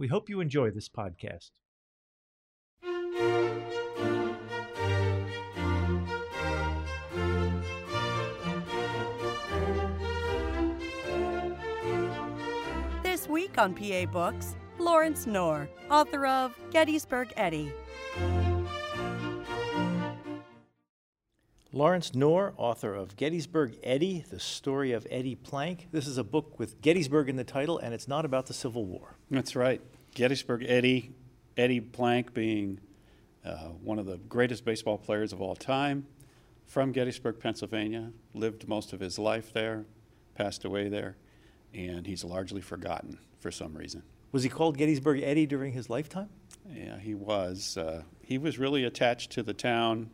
We hope you enjoy this podcast. This week on PA Books, Lawrence Knorr, author of Gettysburg Eddie. Lawrence Knorr, author of Gettysburg Eddie, the story of Eddie Plank. This is a book with Gettysburg in the title, and it's not about the Civil War. That's right. Gettysburg Eddie, Eddie Plank being uh, one of the greatest baseball players of all time, from Gettysburg, Pennsylvania, lived most of his life there, passed away there, and he's largely forgotten for some reason. Was he called Gettysburg Eddie during his lifetime? Yeah, he was. Uh, he was really attached to the town.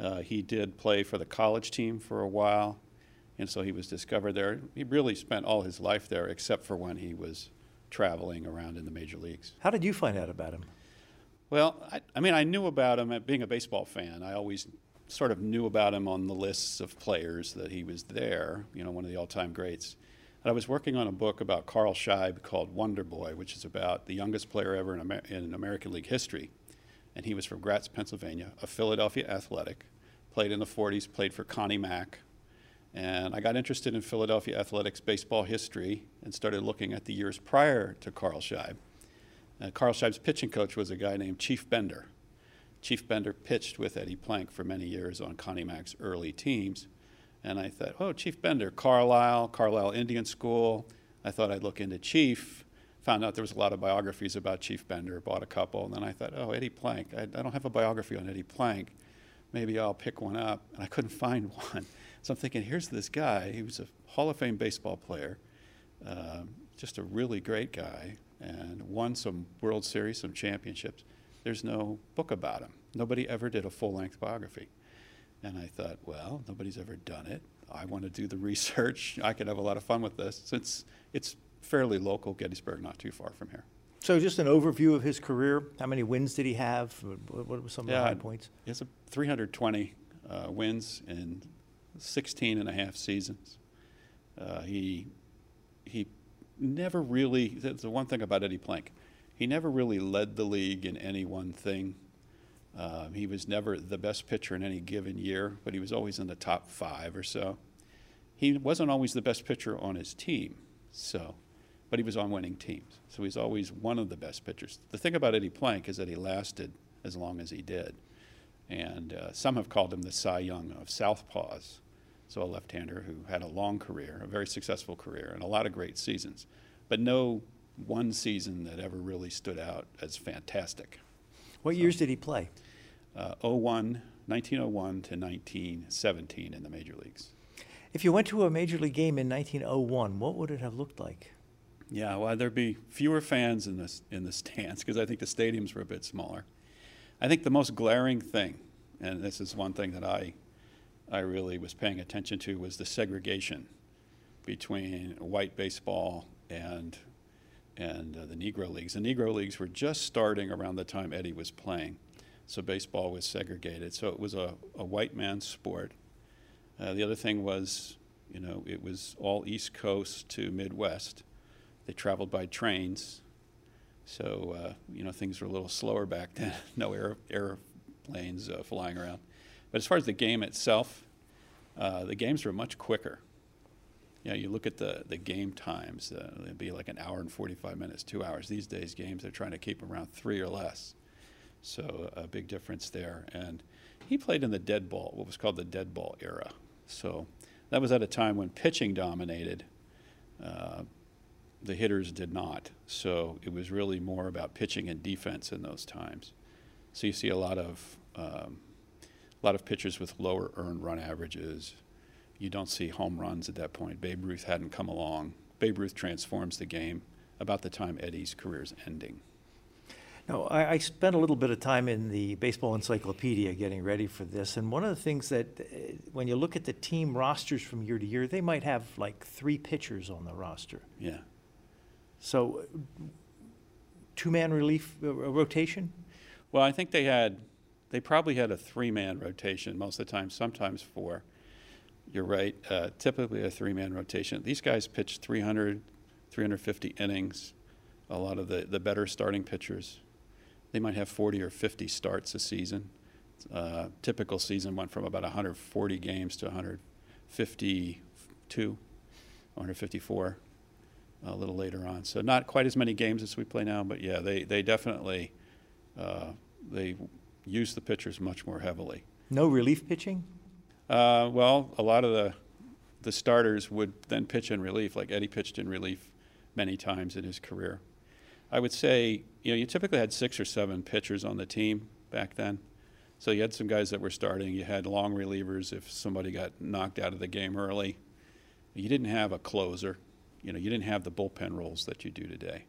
Uh, he did play for the college team for a while, and so he was discovered there. He really spent all his life there, except for when he was traveling around in the major leagues. How did you find out about him? Well, I, I mean, I knew about him at being a baseball fan. I always sort of knew about him on the lists of players that he was there, you know, one of the all time greats. And I was working on a book about Carl Scheib called Wonder Boy, which is about the youngest player ever in, Amer- in American League history. And he was from Gratz, Pennsylvania, a Philadelphia athletic, played in the 40s, played for Connie Mack. And I got interested in Philadelphia athletics baseball history and started looking at the years prior to Carl Scheib. Uh, Carl Scheib's pitching coach was a guy named Chief Bender. Chief Bender pitched with Eddie Plank for many years on Connie Mack's early teams. And I thought, oh, Chief Bender, Carlisle, Carlisle Indian School. I thought I'd look into Chief. Found out there was a lot of biographies about Chief Bender, bought a couple. And then I thought, oh, Eddie Plank. I, I don't have a biography on Eddie Plank. Maybe I'll pick one up. And I couldn't find one. So I'm thinking, here's this guy. He was a Hall of Fame baseball player, uh, just a really great guy, and won some World Series, some championships. There's no book about him. Nobody ever did a full length biography. And I thought, well, nobody's ever done it. I want to do the research. I could have a lot of fun with this since it's fairly local, Gettysburg, not too far from here. So, just an overview of his career. How many wins did he have? What were some of the high points? He has a 320 uh, wins in 16 and a half seasons. Uh, he, he never really, that's the one thing about Eddie Plank, he never really led the league in any one thing. Uh, he was never the best pitcher in any given year, but he was always in the top five or so. He wasn't always the best pitcher on his team, so, but he was on winning teams. So he's always one of the best pitchers. The thing about Eddie Plank is that he lasted as long as he did. And uh, some have called him the Cy Young of Southpaws. So a left-hander who had a long career, a very successful career, and a lot of great seasons, but no one season that ever really stood out as fantastic. What so, years did he play? Uh, 01, 1901 to 1917 in the major leagues. If you went to a major league game in 1901, what would it have looked like? Yeah, well, there'd be fewer fans in this in the stands because I think the stadiums were a bit smaller. I think the most glaring thing, and this is one thing that I I really was paying attention to was the segregation between white baseball and and uh, the Negro leagues. The Negro leagues were just starting around the time Eddie was playing, so baseball was segregated. So it was a, a white man's sport. Uh, the other thing was, you know, it was all East Coast to Midwest. They traveled by trains, so uh, you know things were a little slower back then. no air, airplanes uh, flying around. But as far as the game itself, uh, the games were much quicker. You know, you look at the, the game times, uh, it'd be like an hour and 45 minutes, two hours. These days, games they're trying to keep around three or less. So a big difference there. And he played in the dead ball, what was called the dead ball era. So that was at a time when pitching dominated. Uh, the hitters did not. So it was really more about pitching and defense in those times. So you see a lot of um, a lot of pitchers with lower earned run averages. You don't see home runs at that point. Babe Ruth hadn't come along. Babe Ruth transforms the game about the time Eddie's career is ending. Now, I, I spent a little bit of time in the baseball encyclopedia getting ready for this, and one of the things that, uh, when you look at the team rosters from year to year, they might have like three pitchers on the roster. Yeah. So, two-man relief uh, rotation? Well, I think they had, they probably had a three-man rotation most of the time, sometimes four. You're right, uh, typically a three-man rotation. These guys pitched 300, 350 innings. A lot of the, the better starting pitchers, they might have 40 or 50 starts a season. Uh, typical season went from about 140 games to 152, 154 a little later on. So not quite as many games as we play now, but yeah, they, they definitely uh, they use the pitchers much more heavily. No relief pitching? Uh, well, a lot of the the starters would then pitch in relief, like Eddie pitched in relief many times in his career. I would say, you know, you typically had six or seven pitchers on the team back then. So you had some guys that were starting. You had long relievers if somebody got knocked out of the game early. You didn't have a closer. You know, you didn't have the bullpen roles that you do today.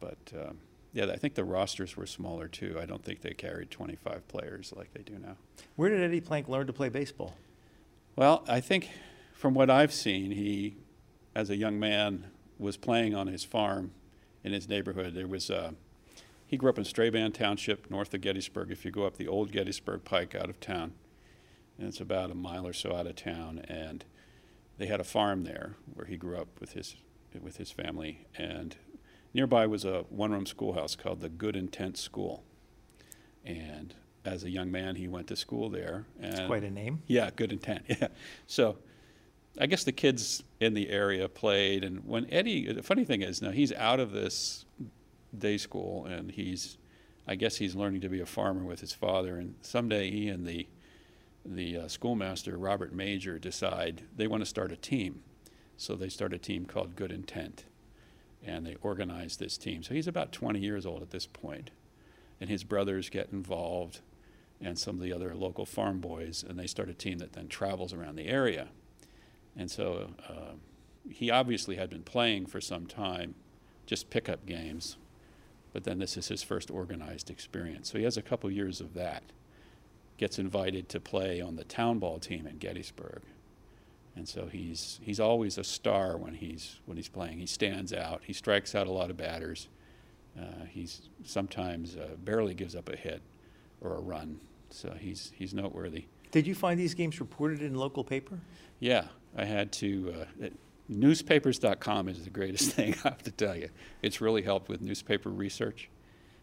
But um, yeah, I think the rosters were smaller too. I don't think they carried 25 players like they do now. Where did Eddie Plank learn to play baseball? Well, I think from what I've seen, he, as a young man, was playing on his farm in his neighborhood. There was a, he grew up in Strabane Township, north of Gettysburg. If you go up the old Gettysburg Pike out of town, and it's about a mile or so out of town, and they had a farm there where he grew up with his with his family, and nearby was a one-room schoolhouse called the Good Intent School, and as a young man, he went to school there. And It's quite a name. yeah, good intent. Yeah. So I guess the kids in the area played. And when Eddie, the funny thing is, now he's out of this day school and he's, I guess he's learning to be a farmer with his father. And someday he and the, the uh, schoolmaster, Robert Major, decide they want to start a team. So they start a team called Good Intent. And they organize this team. So he's about 20 years old at this point. And his brothers get involved and some of the other local farm boys, and they start a team that then travels around the area. And so uh, he obviously had been playing for some time, just pickup games, but then this is his first organized experience. So he has a couple years of that. Gets invited to play on the town ball team in Gettysburg. And so he's, he's always a star when he's, when he's playing. He stands out, he strikes out a lot of batters. Uh, he's sometimes uh, barely gives up a hit or a run. So he's he's noteworthy. Did you find these games reported in local paper? Yeah, I had to. Uh, newspapers.com is the greatest thing I have to tell you. It's really helped with newspaper research.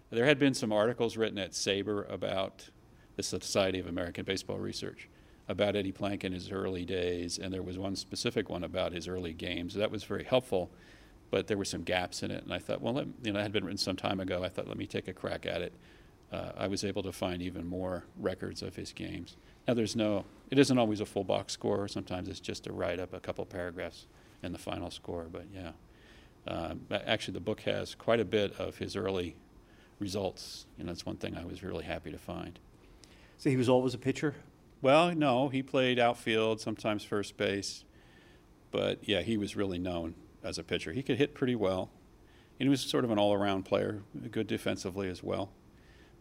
There had been some articles written at SABR about the Society of American Baseball Research about Eddie Plank in his early days, and there was one specific one about his early games. That was very helpful, but there were some gaps in it, and I thought, well, you know, it had been written some time ago. I thought, let me take a crack at it uh, I was able to find even more records of his games. Now, there's no, it isn't always a full box score. Sometimes it's just a write up a couple paragraphs and the final score. But yeah, uh, actually, the book has quite a bit of his early results. and that's one thing I was really happy to find. So he was always a pitcher? Well, no, he played outfield, sometimes first base. But yeah, he was really known as a pitcher. He could hit pretty well. And he was sort of an all around player, good defensively as well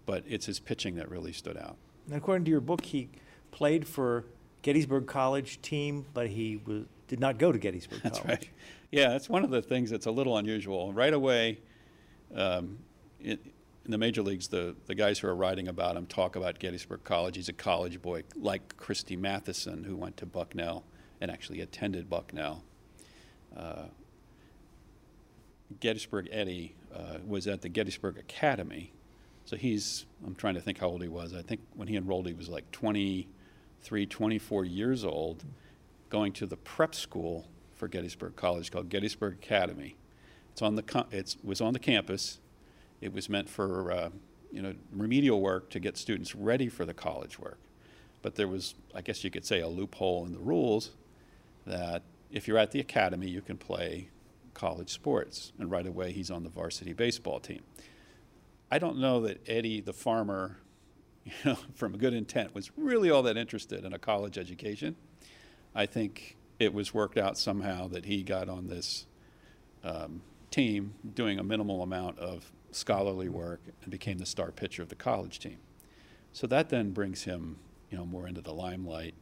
but it's his pitching that really stood out. And according to your book, he played for Gettysburg College team, but he was, did not go to Gettysburg College. that's Right. Yeah, that's one of the things that's a little unusual. Right away, um, it, in the major leagues, the, the guys who are writing about him talk about Gettysburg College. He's a college boy, like Christy Mathewson, who went to Bucknell and actually attended Bucknell. Uh, Gettysburg Eddie uh, was at the Gettysburg Academy, so he's, I'm trying to think how old he was. I think when he enrolled, he was like 23, 24 years old, going to the prep school for Gettysburg College called Gettysburg Academy. It's on the, it was on the campus. It was meant for, uh, you know, remedial work to get students ready for the college work. But there was, I guess you could say, a loophole in the rules that if you're at the academy, you can play college sports. And right away, he's on the varsity baseball team. I don't know that Eddie, the farmer, you know, from good intent, was really all that interested in a college education. I think it was worked out somehow that he got on this um, team doing a minimal amount of scholarly work and became the star pitcher of the college team. So that then brings him, you know, more into the limelight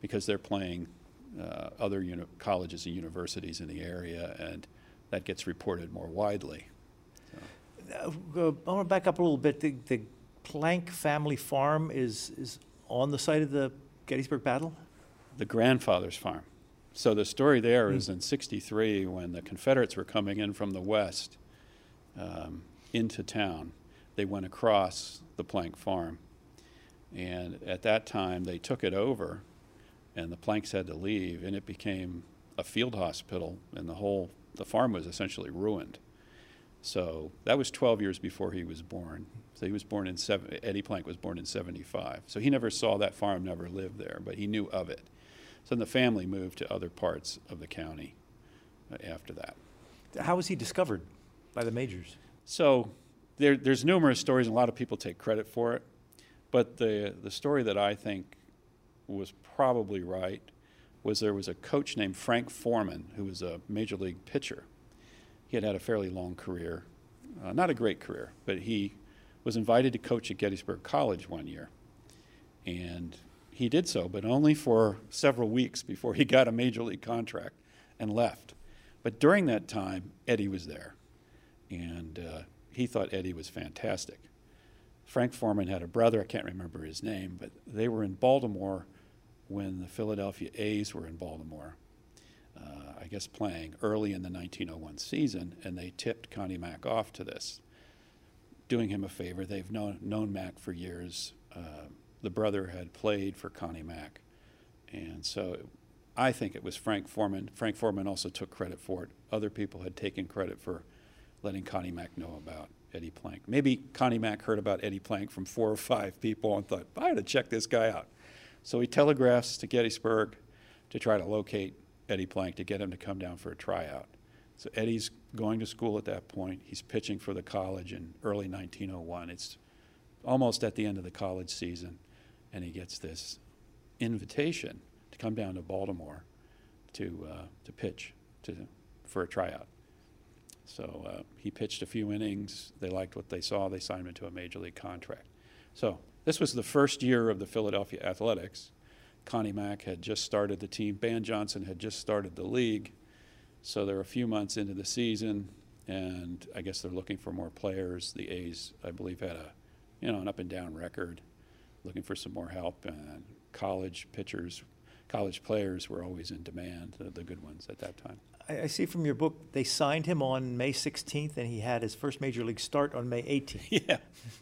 because they're playing uh, other uni- colleges and universities in the area, and that gets reported more widely. Uh, I want to back up a little bit. The, the Plank family farm is, is on the site of the Gettysburg battle? The grandfather's farm. So the story there mm. is in 63 when the Confederates were coming in from the west um, into town. They went across the Plank farm. And at that time, they took it over, and the Planks had to leave, and it became a field hospital, and the whole the farm was essentially ruined. So that was 12 years before he was born. So he was born in seven, Eddie Plank was born in 75. So he never saw that farm, never lived there, but he knew of it. So the family moved to other parts of the county uh, after that. How was he discovered by the majors? So there, there's numerous stories, and a lot of people take credit for it. But the, the story that I think was probably right was there was a coach named Frank Foreman who was a major league pitcher. He had had a fairly long career, uh, not a great career, but he was invited to coach at Gettysburg College one year. And he did so, but only for several weeks before he got a major league contract and left. But during that time, Eddie was there. And uh, he thought Eddie was fantastic. Frank Foreman had a brother, I can't remember his name, but they were in Baltimore when the Philadelphia A's were in Baltimore, uh, I guess playing early in the 1901 season, and they tipped Connie Mack off to this, doing him a favor. They've known, known Mack for years. Uh, the brother had played for Connie Mack, and so I think it was Frank Foreman. Frank Foreman also took credit for it. Other people had taken credit for letting Connie Mack know about Eddie Plank. Maybe Connie Mack heard about Eddie Plank from four or five people and thought, I ought to check this guy out. So he telegraphs to Gettysburg to try to locate Eddie Plank to get him to come down for a tryout. So Eddie's going to school at that point. He's pitching for the college in early 1901. It's almost at the end of the college season, and he gets this invitation to come down to Baltimore to uh, to pitch to for a tryout. So uh, he pitched a few innings. They liked what they saw. They signed him to a major league contract. So this was the first year of the Philadelphia Athletics. Connie Mack had just started the team. Ban Johnson had just started the league. So they're a few months into the season, and I guess they're looking for more players. The A's, I believe, had a you know an up and down record, looking for some more help. And college pitchers, college players were always in demand, the, the good ones at that time. I, I see from your book they signed him on May 16th, and he had his first major league start on May 18th. Yeah,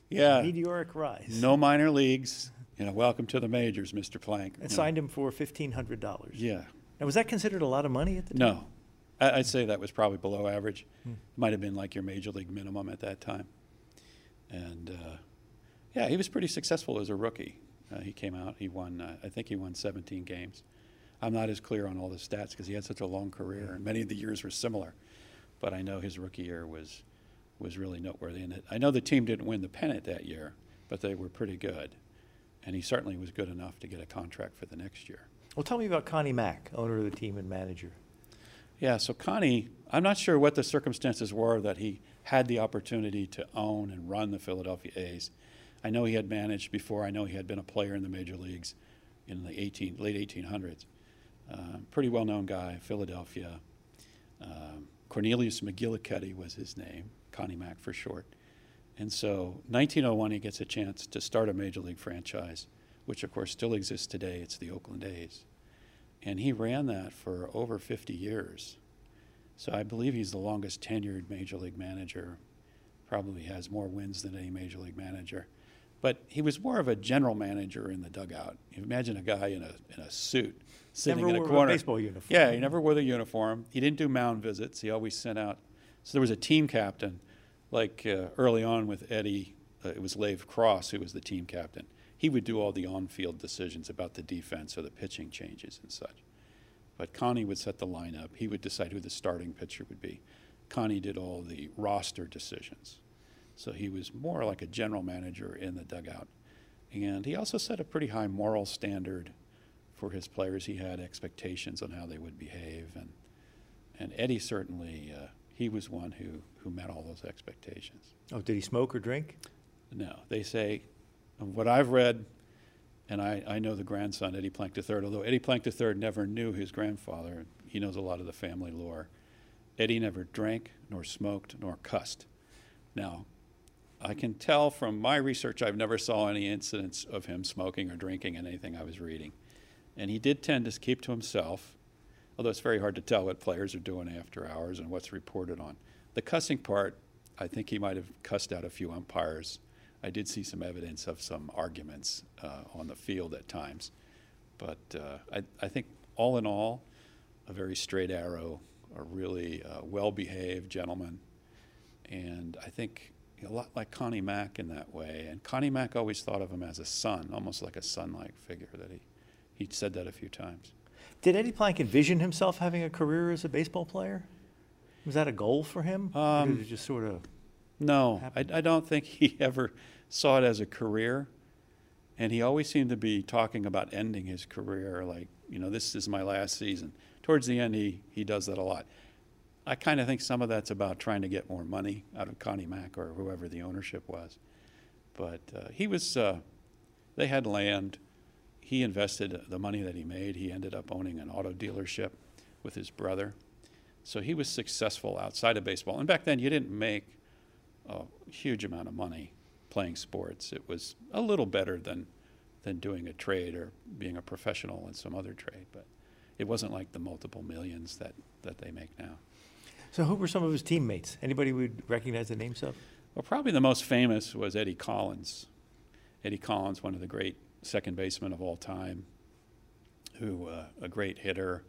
yeah. Meteoric rise. No minor leagues. You know, welcome to the majors, Mr. Plank. And signed know. him for fifteen hundred dollars. Yeah. Now, was that considered a lot of money at the time? No, I, would say that was probably below average. Hmm. Might have been like your major league minimum at that time. And uh, yeah, he was pretty successful as a rookie. Uh, he came out. He won. Uh, I think he won 17 games. I'm not as clear on all the stats because he had such a long career, and many of the years were similar. But I know his rookie year was was really noteworthy. And I know the team didn't win the pennant that year, but they were pretty good, and he certainly was good enough to get a contract for the next year. Well, tell me about Connie Mack, owner of the team and manager. Yeah, so Connie, I'm not sure what the circumstances were that he had the opportunity to own and run the Philadelphia A's. I know he had managed before. I know he had been a player in the major leagues in the 18, late 1800s. Uh, pretty well known guy, Philadelphia. Uh, Cornelius McGillicuddy was his name, Connie Mack for short. And so 1901, he gets a chance to start a major league franchise, which of course still exists today. It's the Oakland A's. And he ran that for over 50 years. So I believe he's the longest tenured major league manager, probably has more wins than any major league manager. But he was more of a general manager in the dugout. Imagine a guy in a, in a suit sitting never in a corner. A baseball uniform. Yeah, he never wore the uniform. He didn't do mound visits. He always sent out. So there was a team captain, like uh, early on with Eddie. Uh, it was Lave Cross who was the team captain. He would do all the on-field decisions about the defense or the pitching changes and such. But Connie would set the lineup. He would decide who the starting pitcher would be. Connie did all the roster decisions. So he was more like a general manager in the dugout. And he also set a pretty high moral standard for his players. He had expectations on how they would behave, and and Eddie certainly uh, he was one who, who met all those expectations. Oh, did he smoke or drink? No, they say, what I've read, and I, I know the grandson, Eddie Plank III, although Eddie Plank III never knew his grandfather, he knows a lot of the family lore. Eddie never drank, nor smoked, nor cussed. Now, I can tell from my research, I've never saw any incidents of him smoking or drinking in anything I was reading. And he did tend to keep to himself, although it's very hard to tell what players are doing after hours and what's reported on. The cussing part, I think he might have cussed out a few umpires. I did see some evidence of some arguments uh, on the field at times. But uh, I, I, think all in all, a very straight arrow, a really uh, well behaved gentleman. And I think a lot like Connie Mack in that way. And Connie Mack always thought of him as a son, almost like a son-like figure. That he he said that a few times. Did Eddie Plank envision himself having a career as a baseball player? Was that a goal for him? Um, did it just sort of? No, I, I don't think he ever saw it as a career. And he always seemed to be talking about ending his career, like, you know, this is my last season. Towards the end, he, he does that a lot. I kind of think some of that's about trying to get more money out of Connie Mack or whoever the ownership was. But uh, he was, uh, they had land. He invested the money that he made. He ended up owning an auto dealership with his brother. So he was successful outside of baseball. And back then, you didn't make a huge amount of money playing sports. It was a little better than, than doing a trade or being a professional in some other trade. But it wasn't like the multiple millions that, that they make now. So, who were some of his teammates? Anybody would recognize the names of? Well, probably the most famous was Eddie Collins. Eddie Collins, one of the great second basemen of all time, who uh, a great hitter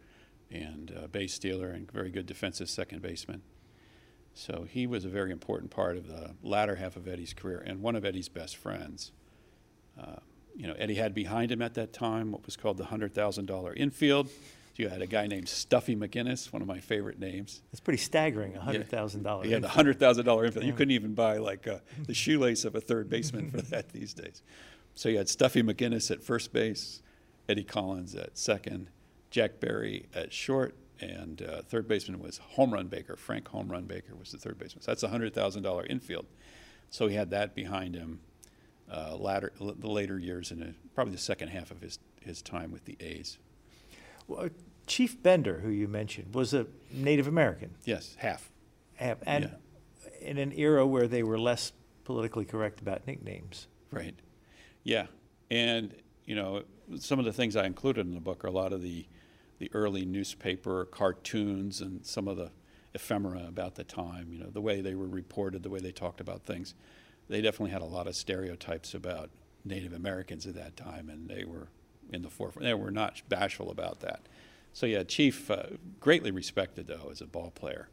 and uh, base stealer and very good defensive second baseman. So he was a very important part of the latter half of Eddie's career and one of Eddie's best friends. Uh, you know, Eddie had behind him at that time what was called the $100,000 infield. You had a guy named Stuffy McInnis, one of my favorite names. It's pretty staggering, $100,000. Yeah, yeah the $100,000 infield. You couldn't even buy like uh, the shoelace of a third baseman for that these days. So you had Stuffy McInnis at first base, Eddie Collins at second, Jack Barry at short, and uh, third baseman was Home Run Baker. Frank Home Run Baker was the third baseman. So that's a $100,000 infield. So he had that behind him uh, latter, the later years and probably the second half of his, his time with the A's. Well, Chief Bender, who you mentioned, was a Native American. Yes, half. half and yeah. in an era where they were less politically correct about nicknames. Right. Yeah. And, you know, some of the things I included in the book are a lot of the – the early newspaper cartoons and some of the ephemera about the time, you know, the way they were reported, the way they talked about things. They definitely had a lot of stereotypes about Native Americans at that time, and they were in the forefront. They were not bashful about that. So, yeah, Chief, uh, greatly respected, though, as a ball player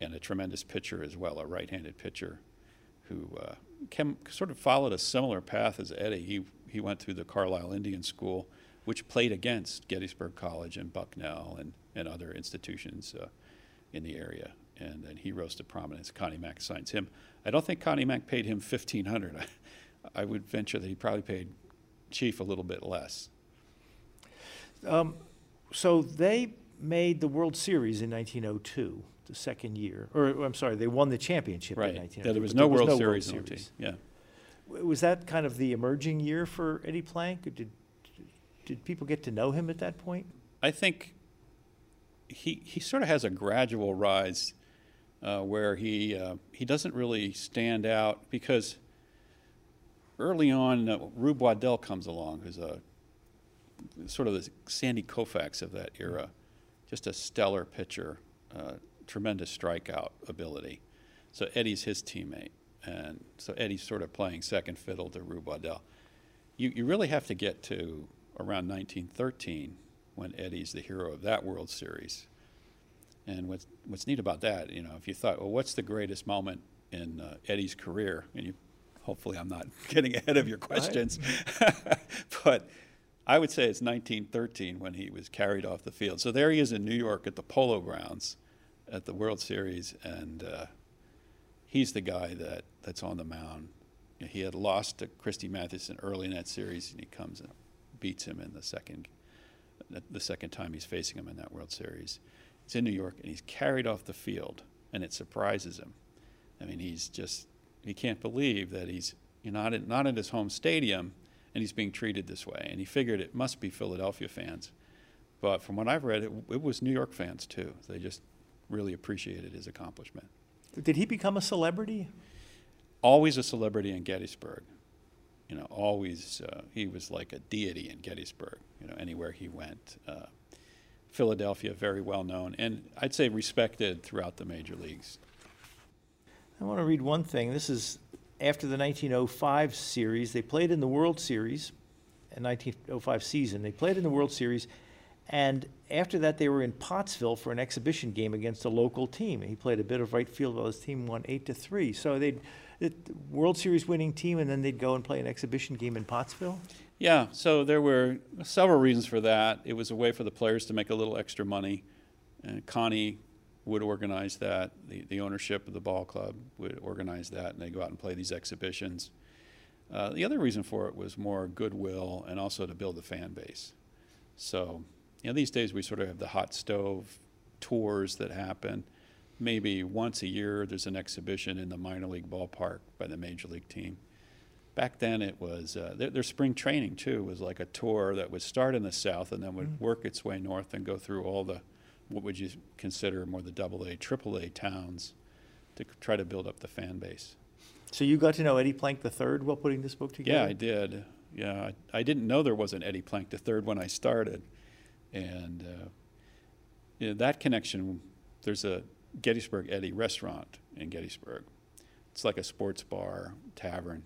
and a tremendous pitcher as well, a right handed pitcher who uh, came, sort of followed a similar path as Eddie. He, he went through the Carlisle Indian School which played against Gettysburg College and Bucknell and, and other institutions uh, in the area. And then he rose to prominence. Connie Mack signs him. I don't think Connie Mack paid him fifteen hundred. I, I would venture that he probably paid Chief a little bit less. Um, so they made the World Series in 1902, the second year, or I'm sorry, they won the championship right. in 1902. Yeah, there was no, World, no Series World Series. Yeah. Was that kind of the emerging year for Eddie Plank? Did did people get to know him at that point? I think he he sort of has a gradual rise uh, where he uh, he doesn't really stand out because early on uh, Rube Waddell comes along, who's a sort of the Sandy Koufax of that era, just a stellar pitcher, uh, tremendous strikeout ability. So Eddie's his teammate, and so Eddie's sort of playing second fiddle to Rube Waddell. You you really have to get to around 1913 when Eddie's the hero of that World Series. And what's, what's neat about that, you know, if you thought, well, what's the greatest moment in uh, Eddie's career? And you, hopefully I'm not getting ahead of your questions, but I would say it's 1913 when he was carried off the field. So there he is in New York at the Polo Grounds at the World Series, and uh, he's the guy that, that's on the mound. He had lost to Christy Mathewson early in that series, and he comes and beats him in the second the second time he's facing him in that World Series. It's in New York, and he's carried off the field and it surprises him. I mean, he's just he can't believe that he's not in, not in his home stadium, and he's being treated this way. And he figured it must be Philadelphia fans, but from what I've read, it, it was New York fans too. They just really appreciated his accomplishment. Did he become a celebrity? Always a celebrity in Gettysburg. You know, always uh, he was like a deity in Gettysburg. You know, anywhere he went. Uh, Philadelphia, very well known, and I'd say respected throughout the major leagues. I want to read one thing. This is after the 1905 series. They played in the World Series, in 1905 season. They played in the World Series, and after that, they were in Pottsville for an exhibition game against a local team. He played a bit of right field while his team won eight to three. So they'd the World Series winning team, and then they'd go and play an exhibition game in Pottsville. Yeah, so there were several reasons for that. It was a way for the players to make a little extra money. And Connie would organize that. The, the ownership of the ball club would organize that, and they go out and play these exhibitions. Uh, the other reason for it was more goodwill and also to build the fan base. So, you know, these days we sort of have the hot stove tours that happen maybe once a year there's an exhibition in the minor league ballpark by the major league team. Back then it was uh, their, their, spring training too was like a tour that would start in the south and then would mm. work its way north and go through all the what would you consider more the double A, triple A towns to try to build up the fan base. So you got to know Eddie Plank III while putting this book together? Yeah, I did. Yeah, I, I didn't know there was an Eddie Plank III when I started, and uh, yeah, that connection. There's a Gettysburg Eddie restaurant in Gettysburg. It's like a sports bar, tavern.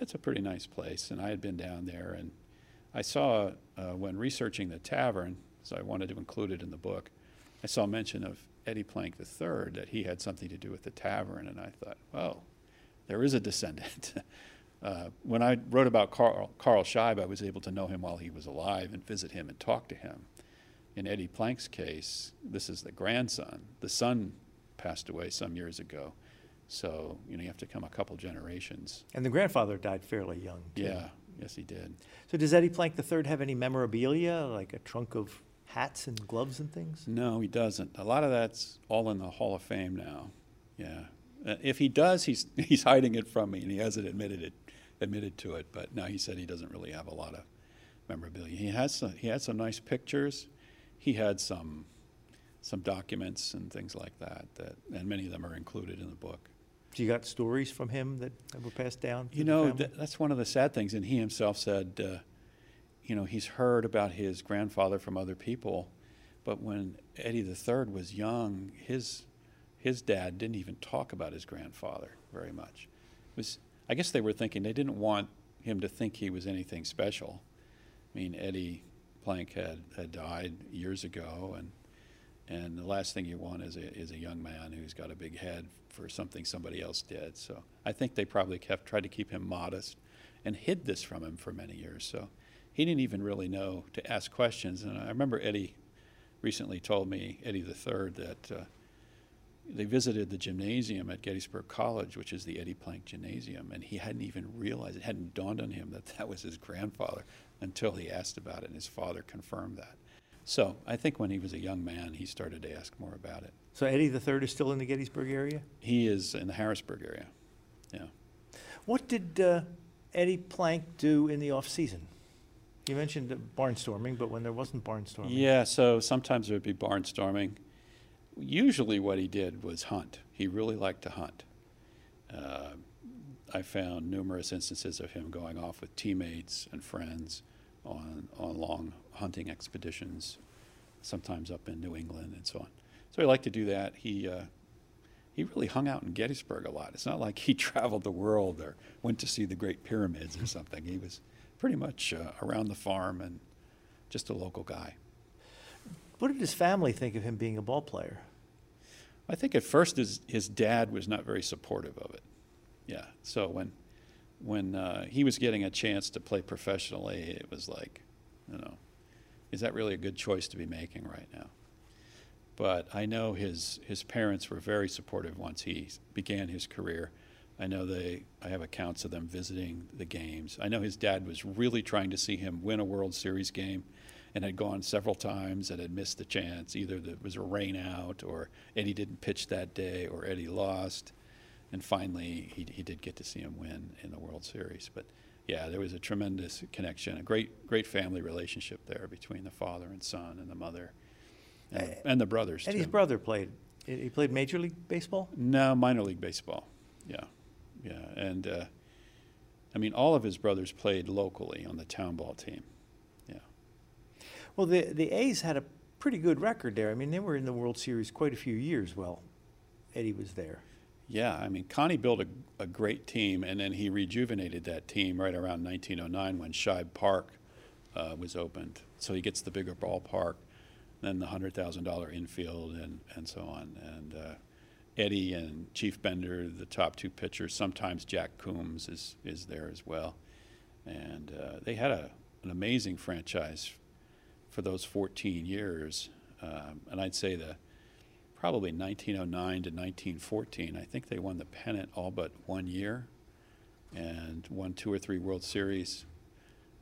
It's a pretty nice place, and I had been down there, and I saw uh, when researching the tavern, so I wanted to include it in the book, I saw mention of Eddie Plank III that he had something to do with the tavern, and I thought, well, there is a descendant. uh, when I wrote about Carl, Carl Scheib, I was able to know him while he was alive and visit him and talk to him in Eddie Plank's case, this is the grandson. The son passed away some years ago. So, you know, you have to come a couple generations. And the grandfather died fairly young. Too. Yeah, yes, he did. So, does Eddie Plank III have any memorabilia, like a trunk of hats and gloves and things? No, he doesn't. A lot of that's all in the Hall of Fame now. Yeah. Uh, if he does, he's, he's hiding it from me, and he hasn't admitted it, admitted to it. But now he said he doesn't really have a lot of memorabilia. He has some, he had some nice pictures he had some some documents and things like that that and many of them are included in the book. So you got stories from him that, that were passed down? You know, th- that's one of the sad things. And he himself said, uh, you know, he's heard about his grandfather from other people, but when Eddie III was young, his his dad didn't even talk about his grandfather very much. It was I guess they were thinking they didn't want him to think he was anything special. I mean, Eddie Plank had, had died years ago, and and the last thing you want is a, is a young man who's got a big head for something somebody else did. So I think they probably kept tried to keep him modest and hid this from him for many years. So he didn't even really know to ask questions. And I remember Eddie recently told me, Eddie the Third, that uh, they visited the gymnasium at Gettysburg College, which is the Eddie Plank Gymnasium, and he hadn't even realized, it hadn't dawned on him that that was his grandfather until he asked about it, and his father confirmed that. So I think when he was a young man, he started to ask more about it. So Eddie the Third is still in the Gettysburg area. He is in the Harrisburg area. Yeah. What did uh, Eddie Plank do in the off season? You mentioned barnstorming, but when there wasn't barnstorming. Yeah, so sometimes there would be barnstorming. Usually, what he did was hunt. He really liked to hunt. Uh, I found numerous instances of him going off with teammates and friends on, on long hunting expeditions, sometimes up in New England and so on. So he liked to do that. He, uh, he really hung out in Gettysburg a lot. It's not like he traveled the world or went to see the Great Pyramids or something. He was pretty much uh, around the farm and just a local guy. What did his family think of him being a ball player? I think at first his, his dad was not very supportive of it. Yeah. So when when uh, he was getting a chance to play professionally, it was like, you know, is that really a good choice to be making right now? But I know his his parents were very supportive once he began his career. I know they I have accounts of them visiting the games. I know his dad was really trying to see him win a World Series game, and had gone several times and had missed the chance. Either there was a rain out, or Eddie didn't pitch that day, or Eddie lost. And finally, he, he did get to see him win in the World Series. But yeah, there was a tremendous connection, a great great family relationship there between the father and son, and the mother, and, eh, and the brothers. Eddie's too. brother played. He played Major League Baseball. No, minor league baseball. Yeah, yeah, and uh, I mean, all of his brothers played locally on the town ball team. Yeah. Well, the the A's had a pretty good record there. I mean, they were in the World Series quite a few years. Well, Eddie was there. Yeah, I mean, Connie built a, a great team, and then he rejuvenated that team right around 1909 when Shibe Park uh, was opened. So he gets the bigger ballpark, then the $100,000 infield, and, and so on. And uh, Eddie and Chief Bender, the top two pitchers. Sometimes Jack Coombs is, is there as well. And uh, they had a, an amazing franchise for those 14 years. Um, and I'd say the probably 1909 to 1914. I think they won the pennant all but one year and won two or three World Series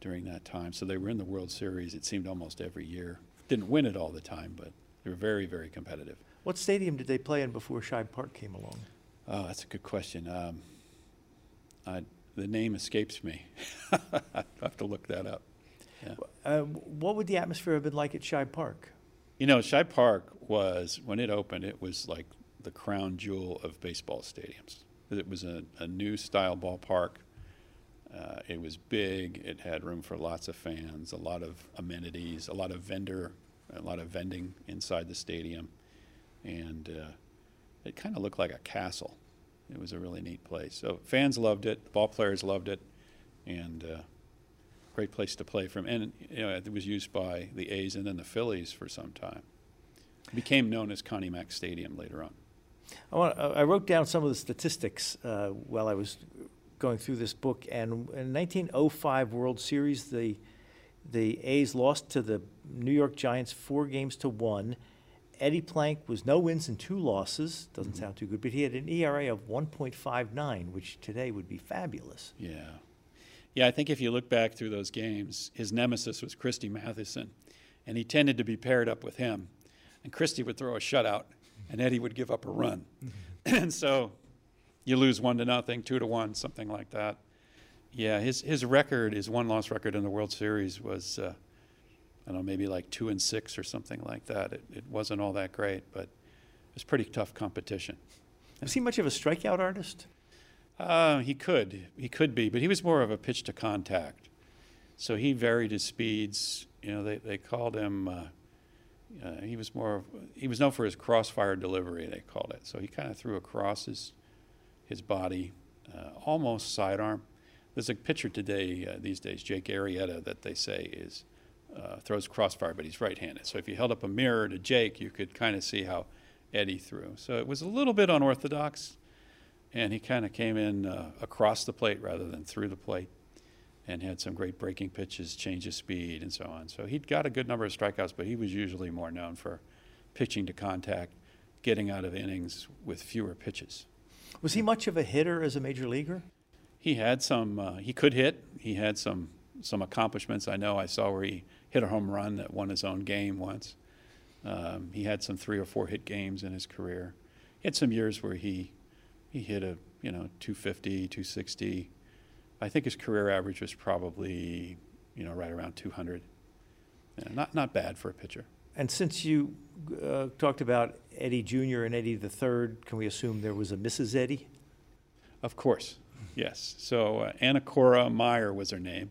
during that time. So they were in the World Series, it seemed almost every year. Didn't win it all the time, but they were very, very competitive. What stadium did they play in before Shibe Park came along? Oh, that's a good question. Um, I, the name escapes me. I have to look that up. Yeah. Uh, what would the atmosphere have been like at Shibe Park? You know, Shibe Park was, when it opened, it was like the crown jewel of baseball stadiums. It was a, a new style ballpark. Uh, it was big. It had room for lots of fans, a lot of amenities, a lot of vendor, a lot of vending inside the stadium, and uh, it kind of looked like a castle. It was a really neat place. So fans loved it, ball players loved it, and uh, great place to play from. And you know, it was used by the A's and then the Phillies for some time. It became known as Connie Mack Stadium later on. I, want, I wrote down some of the statistics uh, while I was going through this book. And in 1905 World Series, the the A's lost to the New York Giants four games to one. Eddie Plank was no wins and two losses. Doesn't Mhm. sound too good, but he had an ERA of 1.59, which today would be fabulous. Yeah. Yeah, I think if you look back through those games, his nemesis was Christy Mathewson, and he tended to be paired up with him. And Christy would throw a shutout, and Eddie would give up a run. and so you lose one to nothing, two to one, something like that. Yeah, his, his record, his one loss record in the World Series was, uh, I don't know, maybe like two and six or something like that. It, it wasn't all that great, but it was pretty tough competition. Was he much of a strikeout artist? Uh, he could. He could be, but he was more of a pitch to contact. So he varied his speeds. You know, they, they called him, uh, uh, he was more, of, he was known for his crossfire delivery, they called it. So he kind of threw across his, his body, uh, almost sidearm. There's a pitcher today, uh, these days, Jake Arrieta, that they say is, uh, throws crossfire, but he's right handed. So if you held up a mirror to Jake, you could kind of see how Eddie threw. So it was a little bit unorthodox and he kind of came in uh, across the plate rather than through the plate and had some great breaking pitches, change of speed, and so on. So he'd got a good number of strikeouts, but he was usually more known for pitching to contact, getting out of innings with fewer pitches. Was he much of a hitter as a major leaguer? He had some, uh, he could hit. He had some, some accomplishments. I know I saw where he hit a home run that won his own game once. Um, he had some three or four hit games in his career. He had some years where he he hit a you know 250 260 i think his career average was probably you know right around 200 yeah, not not bad for a pitcher And since you uh, talked about Eddie Jr. and Eddie the Third, can we assume there was a Mrs. Eddie? of course yes so uh, anna cora meyer was her name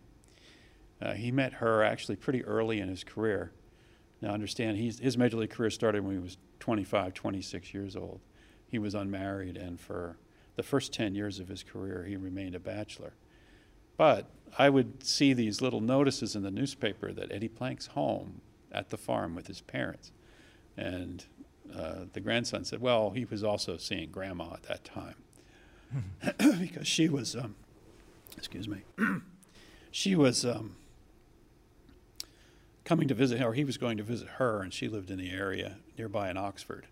uh, he met her actually pretty early in his career. Now understand he's, his major league career started when he was 25 26 years old. He was unmarried, and for the first 10 years of his career, he remained a bachelor. But I would see these little notices in the newspaper that Eddie Plank's home at the farm with his parents. And uh, the grandson said, well, he was also seeing grandma at that time. Because she was, um, excuse me, she was um, coming to visit, or he was going to visit her, and she lived in the area nearby in Oxford.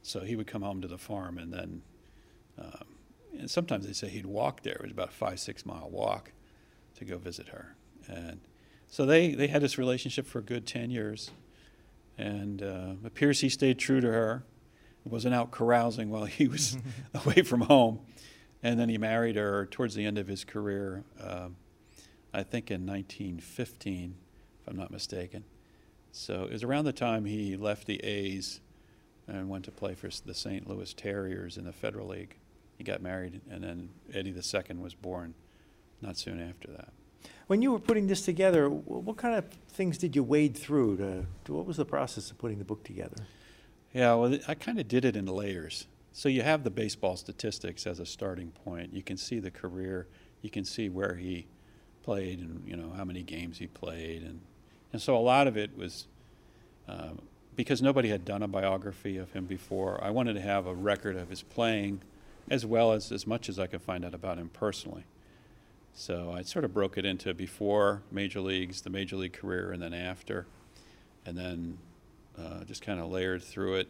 So he would come home to the farm, and then, um, and sometimes they say he'd walk there. It was about a five, six mile walk to go visit her. And So they, they had this relationship for a good 10 years. And uh, it appears he stayed true to her. wasn't out carousing while he was away from home. And then he married her towards the end of his career, uh, I think in 1915, if I'm not mistaken. So it was around the time he left the A's and went to play for the St. Louis Terriers in the Federal League. He got married, and then Eddie II was born not soon after that. When you were putting this together, what kind of things did you wade through to, to what was the process of putting the book together? Yeah, well, I kind of did it in layers. So you have the baseball statistics as a starting point. You can see the career. You can see where he played and you know how many games he played, and and so a lot of it was um, because nobody had done a biography of him before. I wanted to have a record of his playing, as well as as much as I could find out about him personally. So I sort of broke it into before major leagues, the major league career, and then after, and then uh, just kind of layered through it.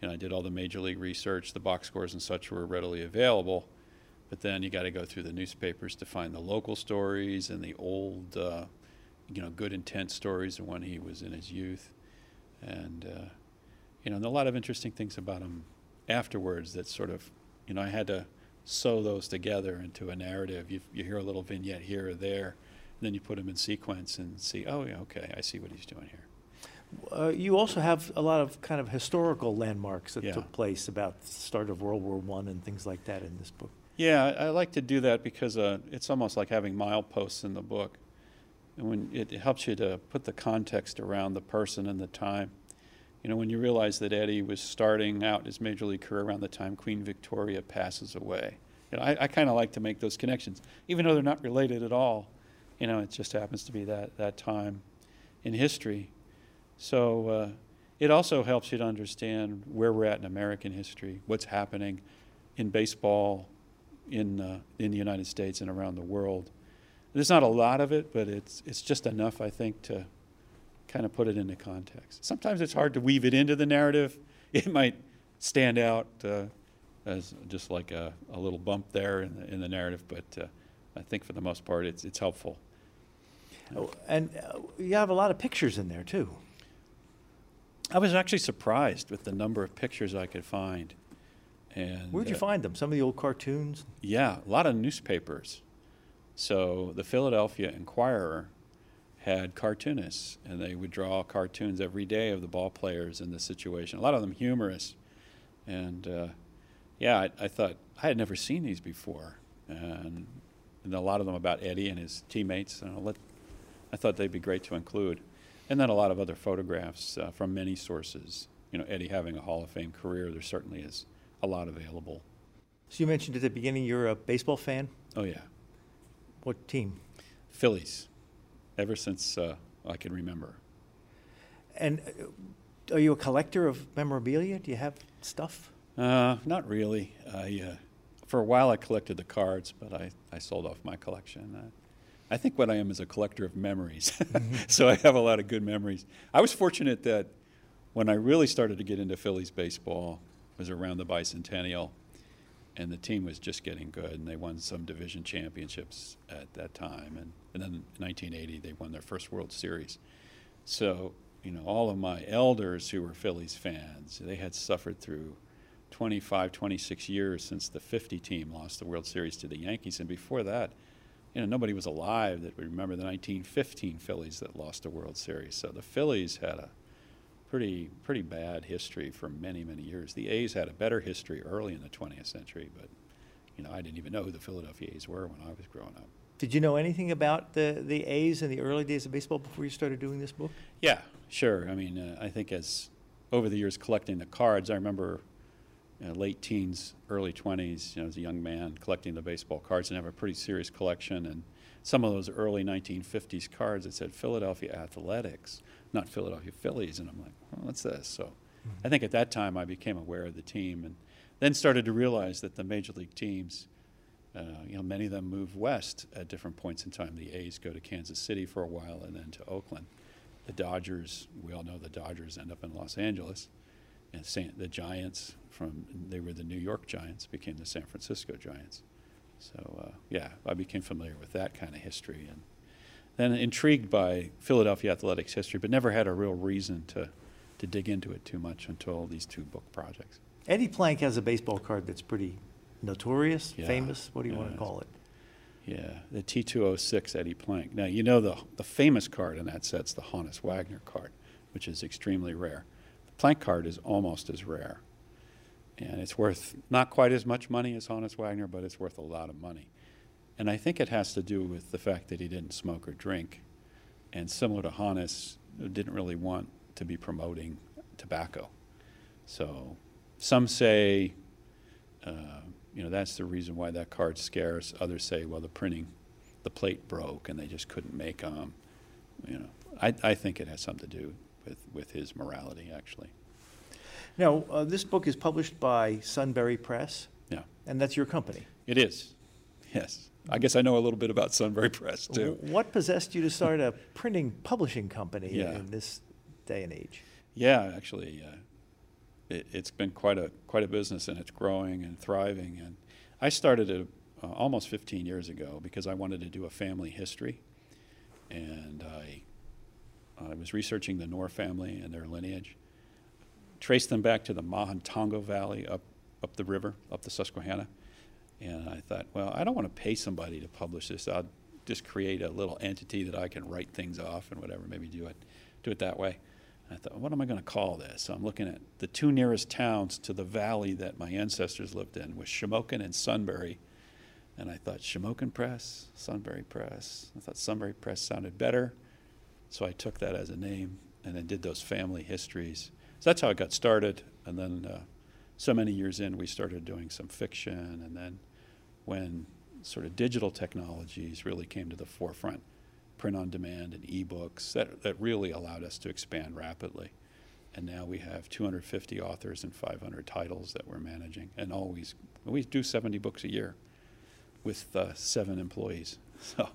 You know, I did all the major league research. The box scores and such were readily available, but then you got to go through the newspapers to find the local stories and the old, uh, you know, good intent stories of when he was in his youth, and uh, you know, and a lot of interesting things about him afterwards that sort of, you know, I had to sew those together into a narrative. You, you hear a little vignette here or there, and then you put them in sequence and see, oh, yeah, okay, I see what he's doing here. Uh, you also have a lot of kind of historical landmarks that Yeah. took place about the start of World War One and things like that in this book. Yeah, I, I like to do that because uh, it's almost like having mileposts in the book. And when it, helps you to put the context around the person and the time. You know, when you realize that Eddie was starting out his major league career around the time Queen Victoria passes away. You know, I, I kind of like to make those connections, even though they're not related at all. You know, it just happens to be that, that time in history. So uh, it also helps you to understand where we're at in American history, what's happening in baseball in, uh, in the United States and around the world. There's not a lot of it, but it's, it's just enough, I think, to kind of put it into context. Sometimes it's hard to weave it into the narrative. It might stand out uh, as just like a, a little bump there in the, in the narrative, but uh, I think for the most part, it's, it's helpful. Oh, and uh, you have a lot of pictures in there too. I was actually surprised with the number of pictures I could find. And Where'd you uh, find them? Some of the old cartoons. Yeah, a lot of newspapers. So the Philadelphia Inquirer had cartoonists, and they would draw cartoons every day of the ball players in the situation. A lot of them humorous, and uh, yeah, I, I thought I had never seen these before, and, and a lot of them about Eddie and his teammates. And I, let, I thought they'd be great to include, and then a lot of other photographs uh, from many sources. You know, Eddie having a Hall of Fame career, there certainly is a lot available. So you mentioned at the beginning you're a baseball fan. Oh yeah. What team? Phillies, ever since uh, I can remember. And uh, are you a collector of memorabilia? Do you have stuff? Uh, not really. I, uh, for a while, I collected the cards, but I, I sold off my collection. Uh, I think what I am is a collector of memories. so I have a lot of good memories. I was fortunate that when I really started to get into Phillies baseball was around the bicentennial, and the team was just getting good, and they won some division championships at that time. And, and then in 1980, they won their first World Series. So, you know, all of my elders who were Phillies fans, they had suffered through 25, 26 years since the 50 team lost the World Series to the Yankees. And before that, you know, nobody was alive that would remember the 1915 Phillies that lost the World Series. So the Phillies had a pretty pretty bad history for many many years. The A's had a better history early in the 20th century, but you know I didn't even know who the Philadelphia A's were when I was growing up. Did you know anything about the, the A's in the early days of baseball before you started doing this book? Yeah, sure. I mean, uh, I think as over the years collecting the cards, I remember you know, late teens, early 20s, you know, as a young man collecting the baseball cards and have a pretty serious collection. And some of those early 1950s cards that said Philadelphia Athletics, not Philadelphia Phillies. And I'm like, well, what's this? So I think at that time I became aware of the team and then started to realize that the major league teams, uh, you know, many of them move west at different points in time. The A's go to Kansas City for a while and then to Oakland. The Dodgers, we all know the Dodgers end up in Los Angeles. And San, the Giants, from they were the New York Giants, became the San Francisco Giants. So uh, yeah, I became familiar with that kind of history, and then intrigued by Philadelphia athletics history, but never had a real reason to, to dig into it too much until these two book projects. Eddie Plank has a baseball card that's pretty notorious, Yeah, famous. What do you want to call it? Yeah, the T206 Eddie Plank. Now, you know the, the famous card in that set's the Honus Wagner card, which is extremely rare. The Plank card is almost as rare. And it's worth not quite as much money as Honus Wagner, but it's worth a lot of money. And I think it has to do with the fact that he didn't smoke or drink. And similar to Honus, didn't really want to be promoting tobacco. So some say, uh, you know, that's the reason why that card's scarce. Others say, well, the printing, the plate broke and they just couldn't make them. You know, I, I think it has something to do with, with his morality, actually. Now, uh, this book is published by Sunbury Press, Yeah, and that's your company. it is. Yes. I guess I know a little bit about Sunbury Press, too. What possessed you to start a printing publishing company Yeah. in this day and age? Yeah, actually, uh, it, it's been quite a quite a business, and it's growing and thriving. And I started it uh, almost 15 years ago because I wanted to do a family history, and I I was researching the Knorr family and their lineage, traced them back to the Mahantongo Valley up up the river, up the Susquehanna, and I thought, well, I don't want to pay somebody to publish this. I'll just create a little entity that I can write things off and whatever, maybe do it do it that way. I thought, what am I going to call this? So I'm looking at the two nearest towns to the valley that my ancestors lived in was Shamokin and Sunbury. And I thought, Shamokin Press, Sunbury Press. I thought Sunbury Press sounded better. So I took that as a name and then did those family histories. So that's how it got started. And then uh, so many years in, we started doing some fiction. And then when sort of digital technologies really came to the forefront, print on demand and ebooks that, that really allowed us to expand rapidly. And now we have 250 authors and 500 titles that we're managing, and always we do 70 books a year with uh, seven employees. So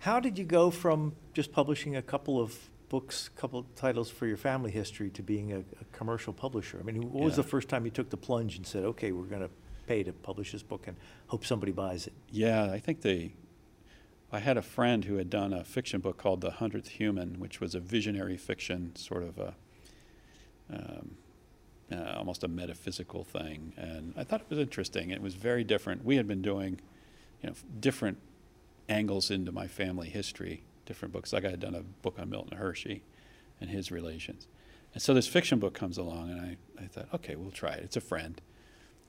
How did you go from just publishing a couple of books, couple titles for your family history to being a, a commercial publisher? I mean, what was Yeah. the first time you took the plunge and said, okay, we're going to pay to publish this book and hope somebody buys it? yeah, I think they. I had a friend who had done a fiction book called The Hundredth Human, which was a visionary fiction, sort of a um, uh, almost a metaphysical thing, and I thought it was interesting. It was very different. We had been doing, you know, different angles into my family history, different books. Like I had done a book on Milton Hershey and his relations, and so this fiction book comes along, and I, I thought, okay, we'll try it. It's a friend,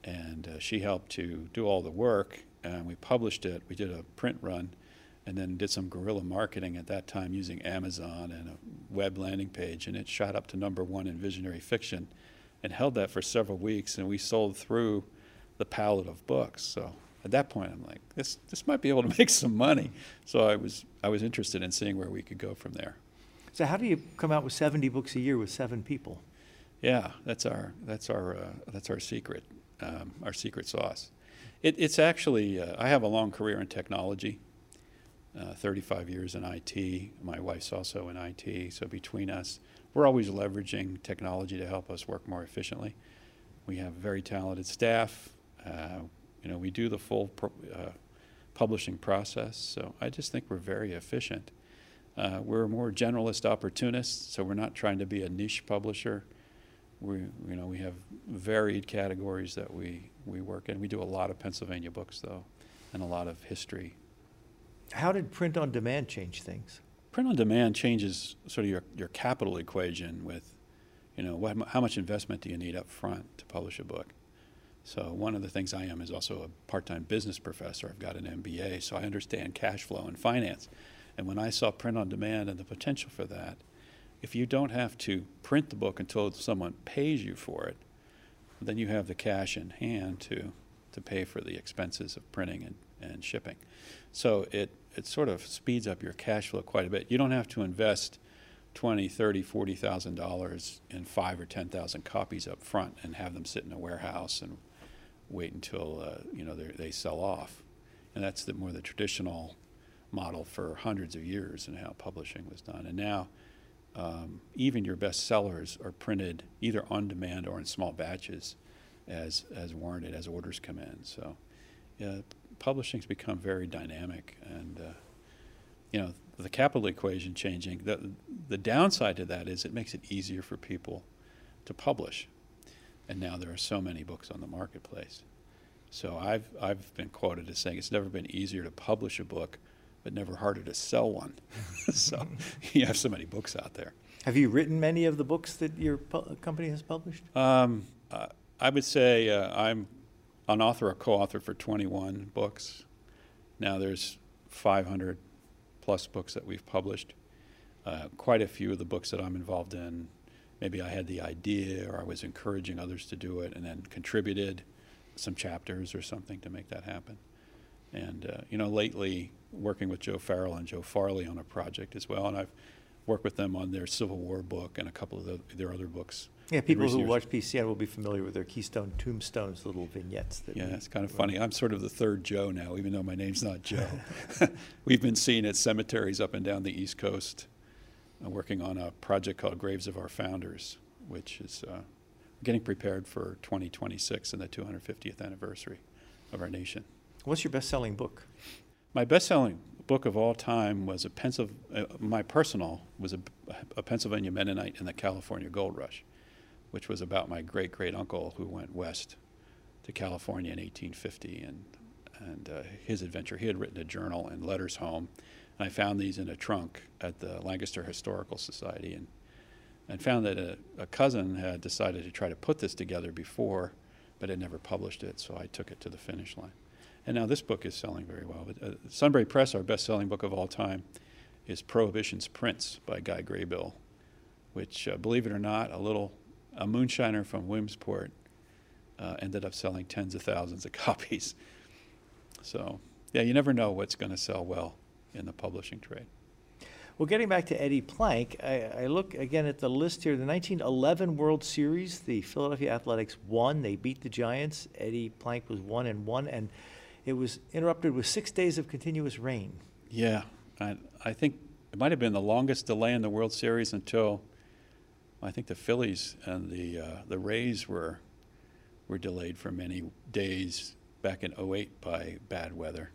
and uh, she helped to do all the work, and we published it. We did a print run, and then did some guerrilla marketing at that time using Amazon and a web landing page, and it shot up to number one in visionary fiction, and held that for several weeks, and we sold through the pallet of books. So at that point, I'm like, this this might be able to make some money. So I was I was interested in seeing where we could go from there. So how do you come out with 70 books a year with seven people? Yeah, that's our that's our uh, that's our secret, um, our secret sauce. It, it's actually uh, I have a long career in technology, uh, 35 years in IT. My wife's also in IT, so between us, we're always leveraging technology to help us work more efficiently. We have very talented staff. You know, we do the full pro- uh, publishing process, so I just think we're very efficient. Uh, we're more generalist opportunists, so we're not trying to be a niche publisher. We, you know, we have varied categories that we, we work in. We do a lot of Pennsylvania books, though, and a lot of history. How did print on demand change things? Print on demand changes sort of your, your capital equation with, you know, what, how much investment do you need up front to publish a book? So one of the things I am is also a part-time business professor. I've got an MBA, so I understand cash flow and finance. And when I saw print on demand and the potential for that, if you don't have to print the book until someone pays you for it, then you have the cash in hand to, to pay for the expenses of printing and, and shipping. So it, it sort of speeds up your cash flow quite a bit. You don't have to invest twenty, thirty, forty thousand dollars in five or ten thousand copies up front and have them sit in a warehouse and wait until uh, you know they sell off. And that's the more the traditional model for hundreds of years and how publishing was done. And now um, even your best sellers are printed either on demand or in small batches as, as warranted as orders come in. So yeah, publishing's become very dynamic and uh, you know, the capital equation changing. The, the downside to that is it makes it easier for people to publish. And now there are so many books on the marketplace. So I've, I've been quoted as saying it's never been easier to publish a book, but never harder to sell one. so you have so many books out there. Have you written many of the books that your pu- company has published? Um, uh, I would say uh, I'm an author or co-author for 21 books. Now there's 500 plus books that we've published. Uh, quite a few of the books that I'm involved in, maybe I had the idea or I was encouraging others to do it and then contributed some chapters or something to make that happen. And, uh, you know, lately working with Joe Farrell and Joe Farley on a project as well, and I've worked with them on their Civil War book and a couple of the, their other books. Yeah, people who watch PCN will be familiar with their Keystone Tombstones little vignettes. That yeah, it's kind of funny. I'm sort of the third Joe now, even though my name's not Joe. We've been seen at cemeteries up and down the East Coast, uh, working on a project called Graves of Our Founders, which is uh, getting prepared for 2026 and the 250th anniversary of our nation. What's your best-selling book? My best-selling book of all time was a Pennsylvania, uh, my personal was a, a Pennsylvania Mennonite in the California Gold Rush which was about my great great uncle who went west to California in 1850 and and uh, his adventure. He had written a journal and letters home. And I found these in a trunk at the Lancaster Historical Society and and found that a, a, cousin had decided to try to put this together before, but had never published it. So I took it to the finish line. And now this book is selling very well. But, uh, Sunbury Press, our best-selling book of all time, is Prohibition's Prince by Guy Graybill, which, uh, believe it or not, a little a moonshiner from Williamsport uh, ended up selling tens of thousands of copies. So, yeah, you never know what's going to sell well in the publishing trade. Well, getting back to Eddie Plank, I, I, look again at the list here. The 1911 World Series, the Philadelphia Athletics won. They beat the Giants. Eddie Plank was one and one, and it was interrupted with six days of continuous rain. Yeah, I, I think it might have been the longest delay in the World Series until I think the Phillies and the uh, the Rays were were delayed for many days back in 08 by bad weather.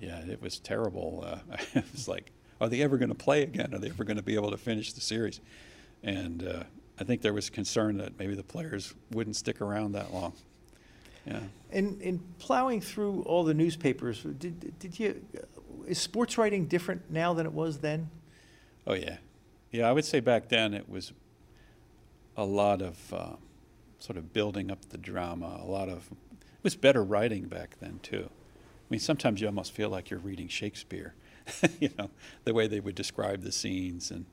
Yeah, it was terrible. Uh, it was like, are they ever going to play again? Are they ever going to be able to finish the series? And uh, I think there was concern that maybe the players wouldn't stick around that long. Yeah. In in plowing through all the newspapers, did did you is sports writing different now than it was then? Oh yeah, yeah. I would say back then it was a lot of uh, sort of building up the drama. A lot of it was better writing back then too. Mean, sometimes you almost feel like you're reading Shakespeare. you know, the way they would describe the scenes and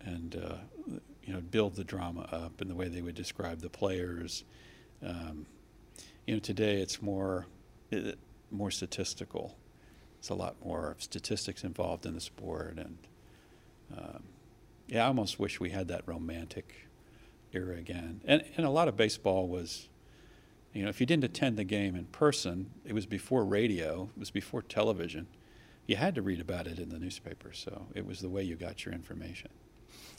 and uh, you know build the drama up, and the way they would describe the players. Um, you know, today it's more it, more statistical. It's a lot more statistics involved in the sport, and um, yeah, I almost wish we had that romantic era again. And, and a lot of baseball was, you know, if you didn't attend the game in person, it was before radio, it was before television. You had to read about it in the newspaper, so it was the way you got your information.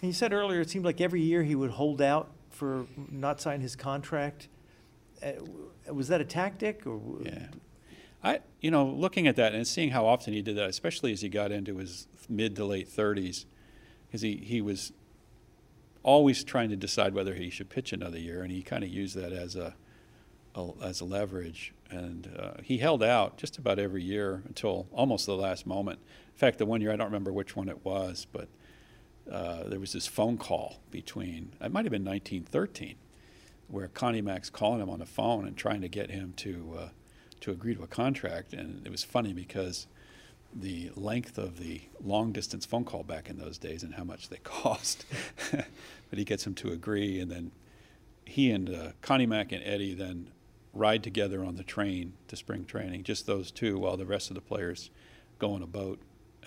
And you said earlier it seemed like every year he would hold out for not sign his contract. Uh, was that a tactic or? Yeah. I, you know, looking at that and seeing how often he did that, especially as he got into his mid to late 30s, because he, he was always trying to decide whether he should pitch another year, and he kind of used that as a, a, as a leverage. And uh, he held out just about every year until almost the last moment. In fact, the one year I don't remember which one it was, but uh, there was this phone call between it might have been 1913, where Connie Mack's calling him on the phone and trying to get him to uh, to agree to a contract, and it was funny because the length of the long distance phone call back in those days and how much they cost. but he gets him to agree, and then he and uh, Connie Mack and Eddie then ride together on the train to spring training, just those two, while the rest of the players go on a boat,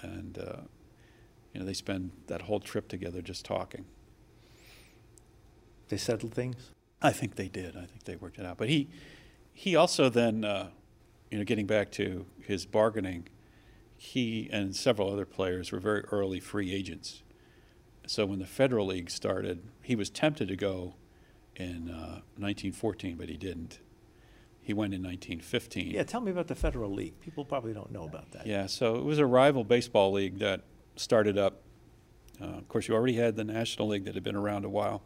and uh, you know they spend that whole trip together just talking. They settled things. I think they did. I think they worked it out. But he, he also then, uh, you know, getting back to his bargaining he and several other players were very early free agents. So when the Federal League started, he was tempted to go in uh, 1914, but he didn't. He went in 1915. Yeah, tell me about the Federal League. People probably don't know about that. Yeah, so it was a rival baseball league that started up. Uh, of course, you already had the National League that had been around a while.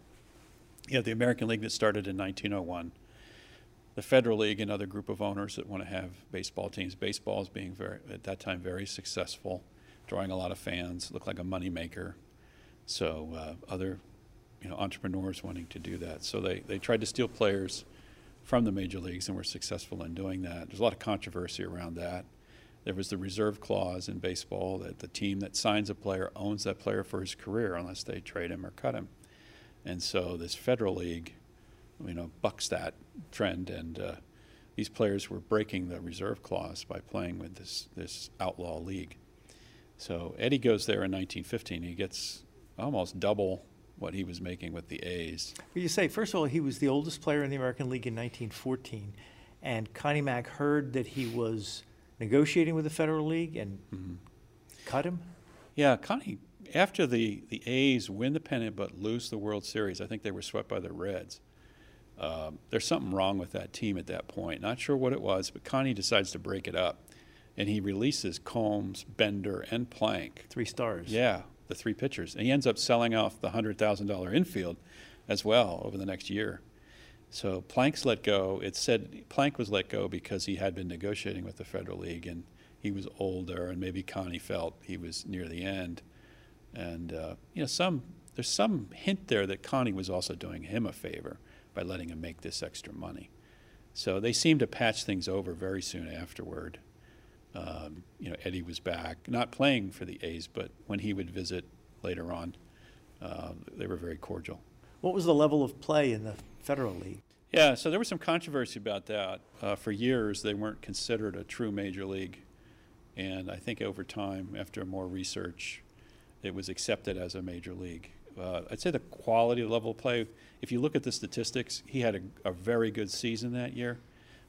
You had the American League that started in 1901. The Federal League, another group of owners that want to have baseball teams. Baseball is being very, at that time, very successful, drawing a lot of fans, looked like a moneymaker. So uh, other, you know, entrepreneurs wanting to do that. So they, they tried to steal players from the major leagues and were successful in doing that. There's a lot of controversy around that. There was the reserve clause in baseball that the team that signs a player owns that player for his career unless they trade him or cut him. And so this federal league, you know, bucks that trend, and uh, these players were breaking the reserve clause by playing with this this outlaw league. So Eddie goes there in 1915. He gets almost double what he was making with the A's. Well, you say, first of all, he was the oldest player in the American League in 1914, and Connie Mack heard that he was negotiating with the Federal League and Mhm. cut him. Yeah, Connie. After the the A's win the pennant but lose the World Series, I think they were swept by the Reds. Um, there's something wrong with that team at that point. Not sure what it was, but Connie decides to break it up, and he releases Coombs, Bender, and Plank. Three stars. Yeah, the three pitchers, and he ends up selling off the hundred thousand dollar infield as well over the next year. So Plank's let go. It said Plank was let go because he had been negotiating with the Federal League and he was older, and maybe Connie felt he was near the end. And uh, you know, some there's some hint there that Connie was also doing him a favor by letting him make this extra money. So they seemed to patch things over very soon afterward. Um, you know, Eddie was back, not playing for the A's, but when he would visit later on, uh, they were very cordial. What was the level of play in the Federal League? Yeah, so there was some controversy about that. Uh, for years, they weren't considered a true major league. And I think over time, after more research, it was accepted as a major league. Uh, I'd say the quality of level of play, if you look at the statistics, he had a, a very good season that year.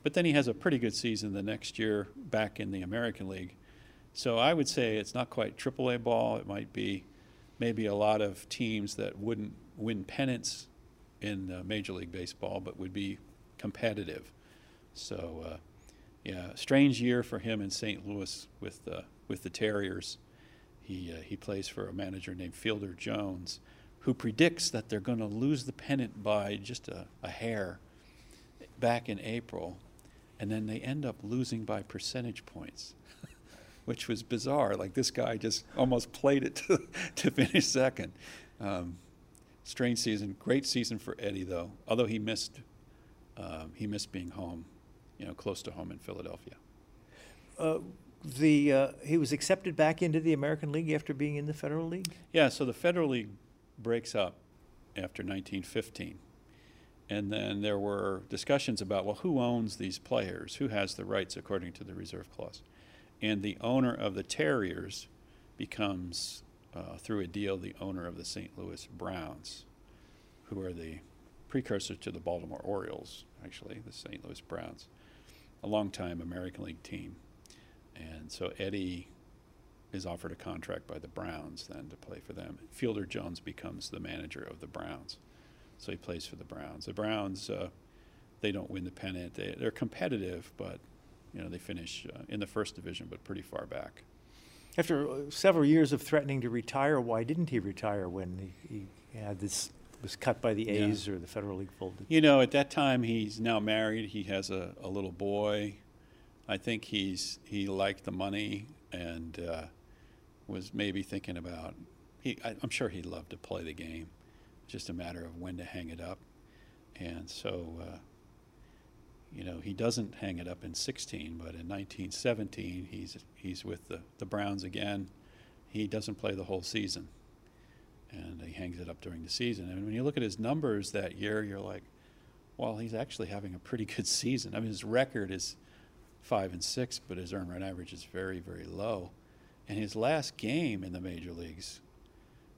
But then he has a pretty good season the next year back in the American League. So I would say it's not quite AAA ball. It might be maybe a lot of teams that wouldn't win pennants in uh, Major League Baseball, but would be competitive. So, uh, yeah, strange year for him in St. Louis with uh, with the Terriers. He uh, he plays for a manager named Fielder Jones, who predicts that they're going to lose the pennant by just a, a hair back in April, and then they end up losing by percentage points. Which was bizarre. Like this guy just almost played it to, to finish second. Um, strange season. Great season for Eddie, though. Although he missed, um, he missed being home, you know, close to home in Philadelphia. Uh, the uh, he was accepted back into the American League after being in the Federal League. Yeah. So the Federal League breaks up after 1915, and then there were discussions about well, who owns these players? Who has the rights according to the reserve clause? And the owner of the Terriers becomes, uh, through a deal, the owner of the St. Louis Browns, who are the precursor to the Baltimore Orioles, actually, the St. Louis Browns, a longtime American League team. And so Eddie is offered a contract by the Browns then to play for them. Fielder Jones becomes the manager of the Browns. So he plays for the Browns. The Browns, uh, they don't win the pennant. They, they're competitive, but you know they finish uh, in the first division, but pretty far back. After uh, several years of threatening to retire, why didn't he retire when he, he had this was cut by the Yeah. A's or the Federal League folded? You know, at that time he's now married. He has a, a little boy. I think he's he liked the money and uh, was maybe thinking about. He, I, I'm sure he'd love to play the game. Just a matter of when to hang it up. And so, uh, you know, he doesn't hang it up in 16, but in 1917 he's he's with the, the Browns again. He doesn't play the whole season, and he hangs it up during the season. And when you look at his numbers that year, you're like, well, he's actually having a pretty good season. I mean, his record is five and six, but his earned run average is very, very low. And his last game in the major leagues,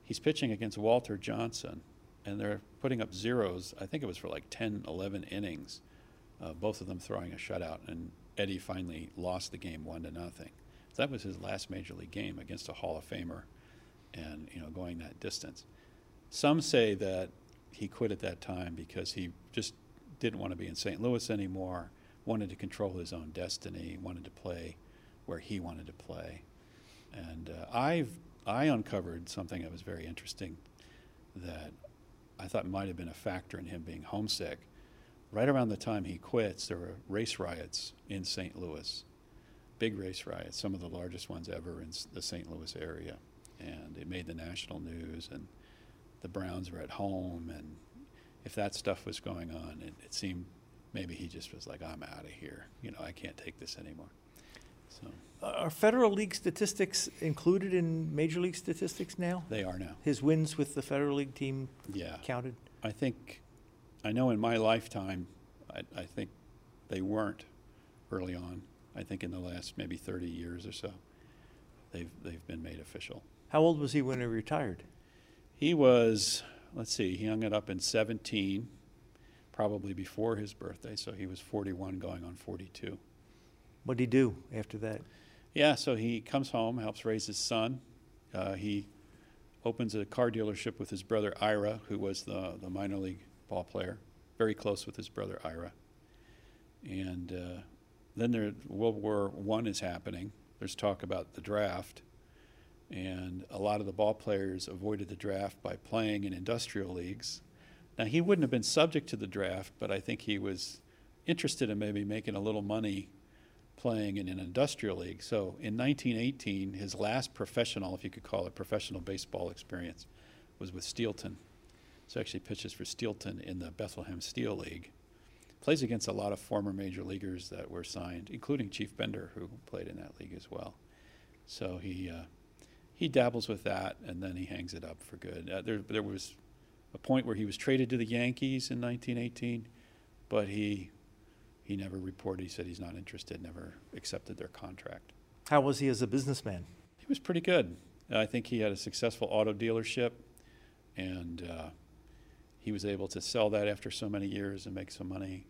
he's pitching against Walter Johnson, and they're putting up zeros. I think it was for like 10, 11 innings, uh, both of them throwing a shutout. And Eddie finally lost the game one to nothing. So that was his last major league game against a Hall of Famer, and you know going that distance. Some say that he quit at that time because he just didn't want to be in St. Louis anymore. wanted to control his own destiny, wanted to play where he wanted to play. And uh, I've I uncovered something that was very interesting that I thought might have been a factor in him being homesick. Right around the time he quits, there were race riots in St. Louis, big race riots, some of the largest ones ever in the St. Louis area, and it made the national news. And the Browns were at home, and if that stuff was going on, it, it seemed maybe he just was like, "I'm out of here. You know, I can't take this anymore." So Are Federal League statistics included in Major League statistics now? they are now. His wins with the Federal League team Yeah. counted? I think, I know in my lifetime, I, I think they weren't early on. I think in the last maybe 30 years or so, they've, they've been made official. How old was he when he retired? He was, let's see, he hung it up in 17, probably before his birthday, so he was 41 going on 42. What'd he do after that? Yeah, so he comes home, helps raise his son. Uh, he opens a car dealership with his brother Ira, who was the, the minor league ball player, very close with his brother Ira. And uh, then there, World War One is happening. There's talk about the draft, and a lot of the ball players avoided the draft by playing in industrial leagues. Now he wouldn't have been subject to the draft, but I think he was interested in maybe making a little money playing in an industrial league. So in 1918, his last professional, if you could call it professional baseball experience, was with Steelton. So actually pitches for Steelton in the Bethlehem Steel League. Plays against a lot of former major leaguers that were signed, including Chief Bender, who played in that league as well. So he uh, he dabbles with that, and then he hangs it up for good. Uh, there there was a point where he was traded to the Yankees in 1918, but he he never reported. He said he's not interested, never accepted their contract. How was he as a businessman? He was pretty good. I think he had a successful auto dealership, and uh, he was able to sell that after so many years and make some money.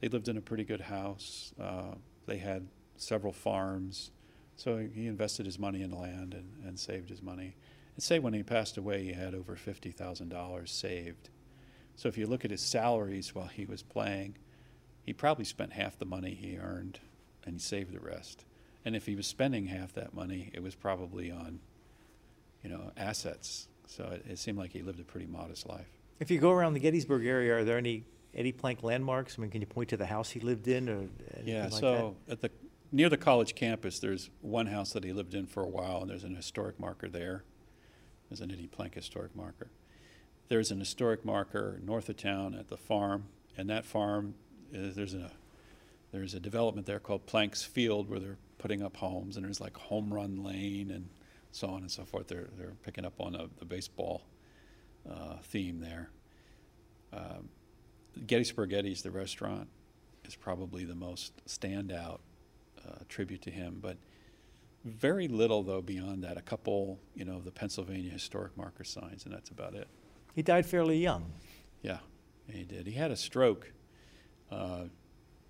They lived in a pretty good house. Uh, they had several farms. So he invested his money in land and, and saved his money. And say when he passed away, he had over $50,000 saved. So if you look at his salaries while he was playing, he probably spent half the money he earned and he saved the rest. And if he was spending half that money, it was probably on, you know, assets. So it, it seemed like he lived a pretty modest life. If you go around the Gettysburg area, are there any Eddie Plank landmarks? I mean, can you point to the house he lived in or anything Yeah, like so at the near the college campus, there's one house that he lived in for a while, and there's an historic marker there. There's an Eddie Plank historic marker. There's an historic marker north of town at the farm, and that farm is, there's a there's a development there called Plank's Field where they're putting up homes, and there's like Home Run Lane and so on and so forth. They're they're picking up on a, the baseball uh, theme there. Um, Gettysburg Eddie's, the restaurant, is probably the most standout uh, tribute to him. But very little, though, beyond that. A couple, you know, the Pennsylvania historic marker signs, and that's about it. He died fairly young. Yeah, he did. He had a stroke. Uh,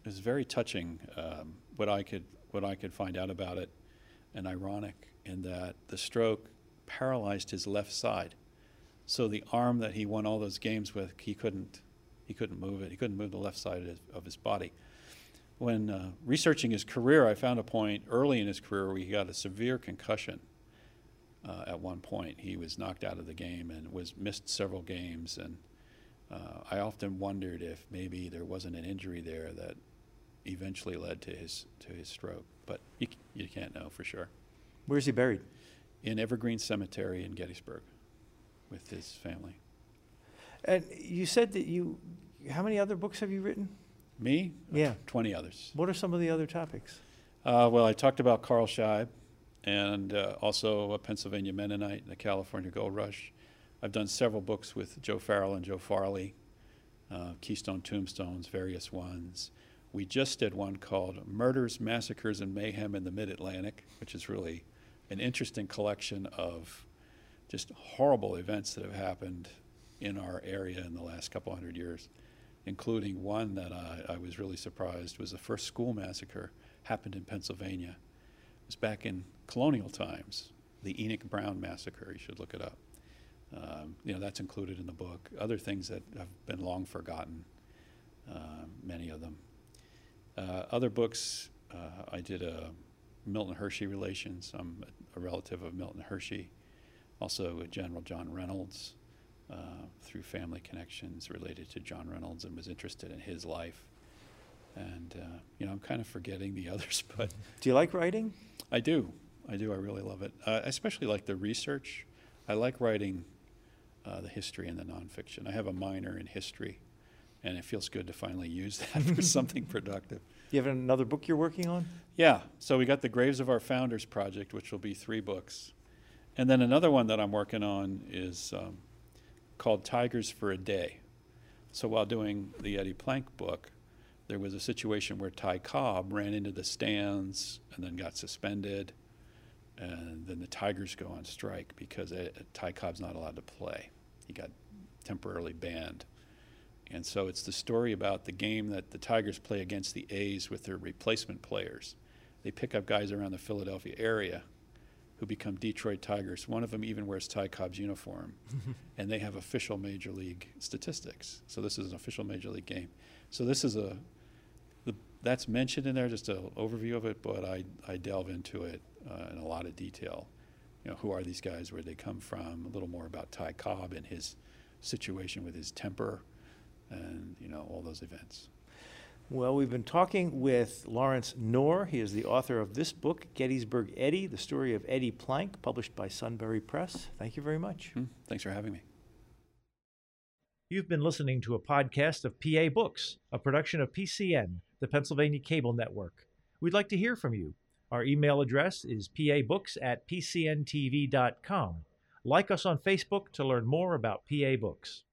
it was very touching. Um, what I could what I could find out about it, and ironic in that the stroke paralyzed his left side. So the arm that he won all those games with, he couldn't he couldn't move it. He couldn't move the left side of his, of his body. When uh, researching his career, I found a point early in his career where he got a severe concussion. Uh, at one point, he was knocked out of the game and was missed several games. And uh, I often wondered if maybe there wasn't an injury there that eventually led to his to his stroke. But you, you can't know for sure. Where's he buried? In Evergreen Cemetery in Gettysburg, with his family. And you said that you, how many other books have you written? Me? Yeah. Twenty others. What are some of the other topics? Uh, well, I talked about Carl Scheib and uh, also a Pennsylvania Mennonite and the California Gold Rush. I've done several books with Joe Farrell and Joe Farley, uh, Keystone Tombstones, various ones. We just did one called Murders, Massacres, and Mayhem in the Mid Atlantic, which is really an interesting collection of just horrible events that have happened in our area in the last couple hundred years, including one that I, I was really surprised was the first school massacre happened in Pennsylvania. It was back in colonial times, the Enoch Brown massacre. You should look it up. Um, you know that's included in the book. Other things that have been long forgotten, uh, many of them. Uh, other books, uh, I did a Milton Hershey relations. I'm a, a relative of Milton Hershey. Also, a General John Reynolds, uh, through family connections related to John Reynolds, and was interested in his life. And uh, you know, I'm kind of forgetting the others, but Do you like writing? I do. I do. I really love it. Uh, I especially like the research. I like writing uh, the history and the nonfiction. I have a minor in history, and it feels good to finally use that for something productive. You have another book you're working on? Yeah. So we got the Graves of Our Founders project, which will be three books, and then another one that I'm working on is um, called Tigers for a Day. So while doing the Eddie Plank book, there was a situation where Ty Cobb ran into the stands and then got suspended, and then the Tigers go on strike because uh, Ty Cobb's not allowed to play. He got temporarily banned. And so it's the story about the game that the Tigers play against the A's with their replacement players. They pick up guys around the Philadelphia area who become Detroit Tigers. One of them even wears Ty Cobb's uniform, and they have official major league statistics. So this is an official major league game. So this is a the, that's mentioned in there, just an overview of it, but I, I delve into it uh, in a lot of detail. You know, who are these guys? Where they come from? A little more about Ty Cobb and his situation with his temper, and you know all those events. Well, we've been talking with Lawrence Knorr. He is the author of this book, Gettysburg Eddie, the story of Eddie Plank, published by Sunbury Press. Thank you very much. Hmm, Thanks for having me. You've been listening to a podcast of PA Books, a production of PCN, the Pennsylvania Cable Network. We'd like to hear from you. Our email address is pabooks at pcntv.com. Like us on Facebook to learn more about PA Books.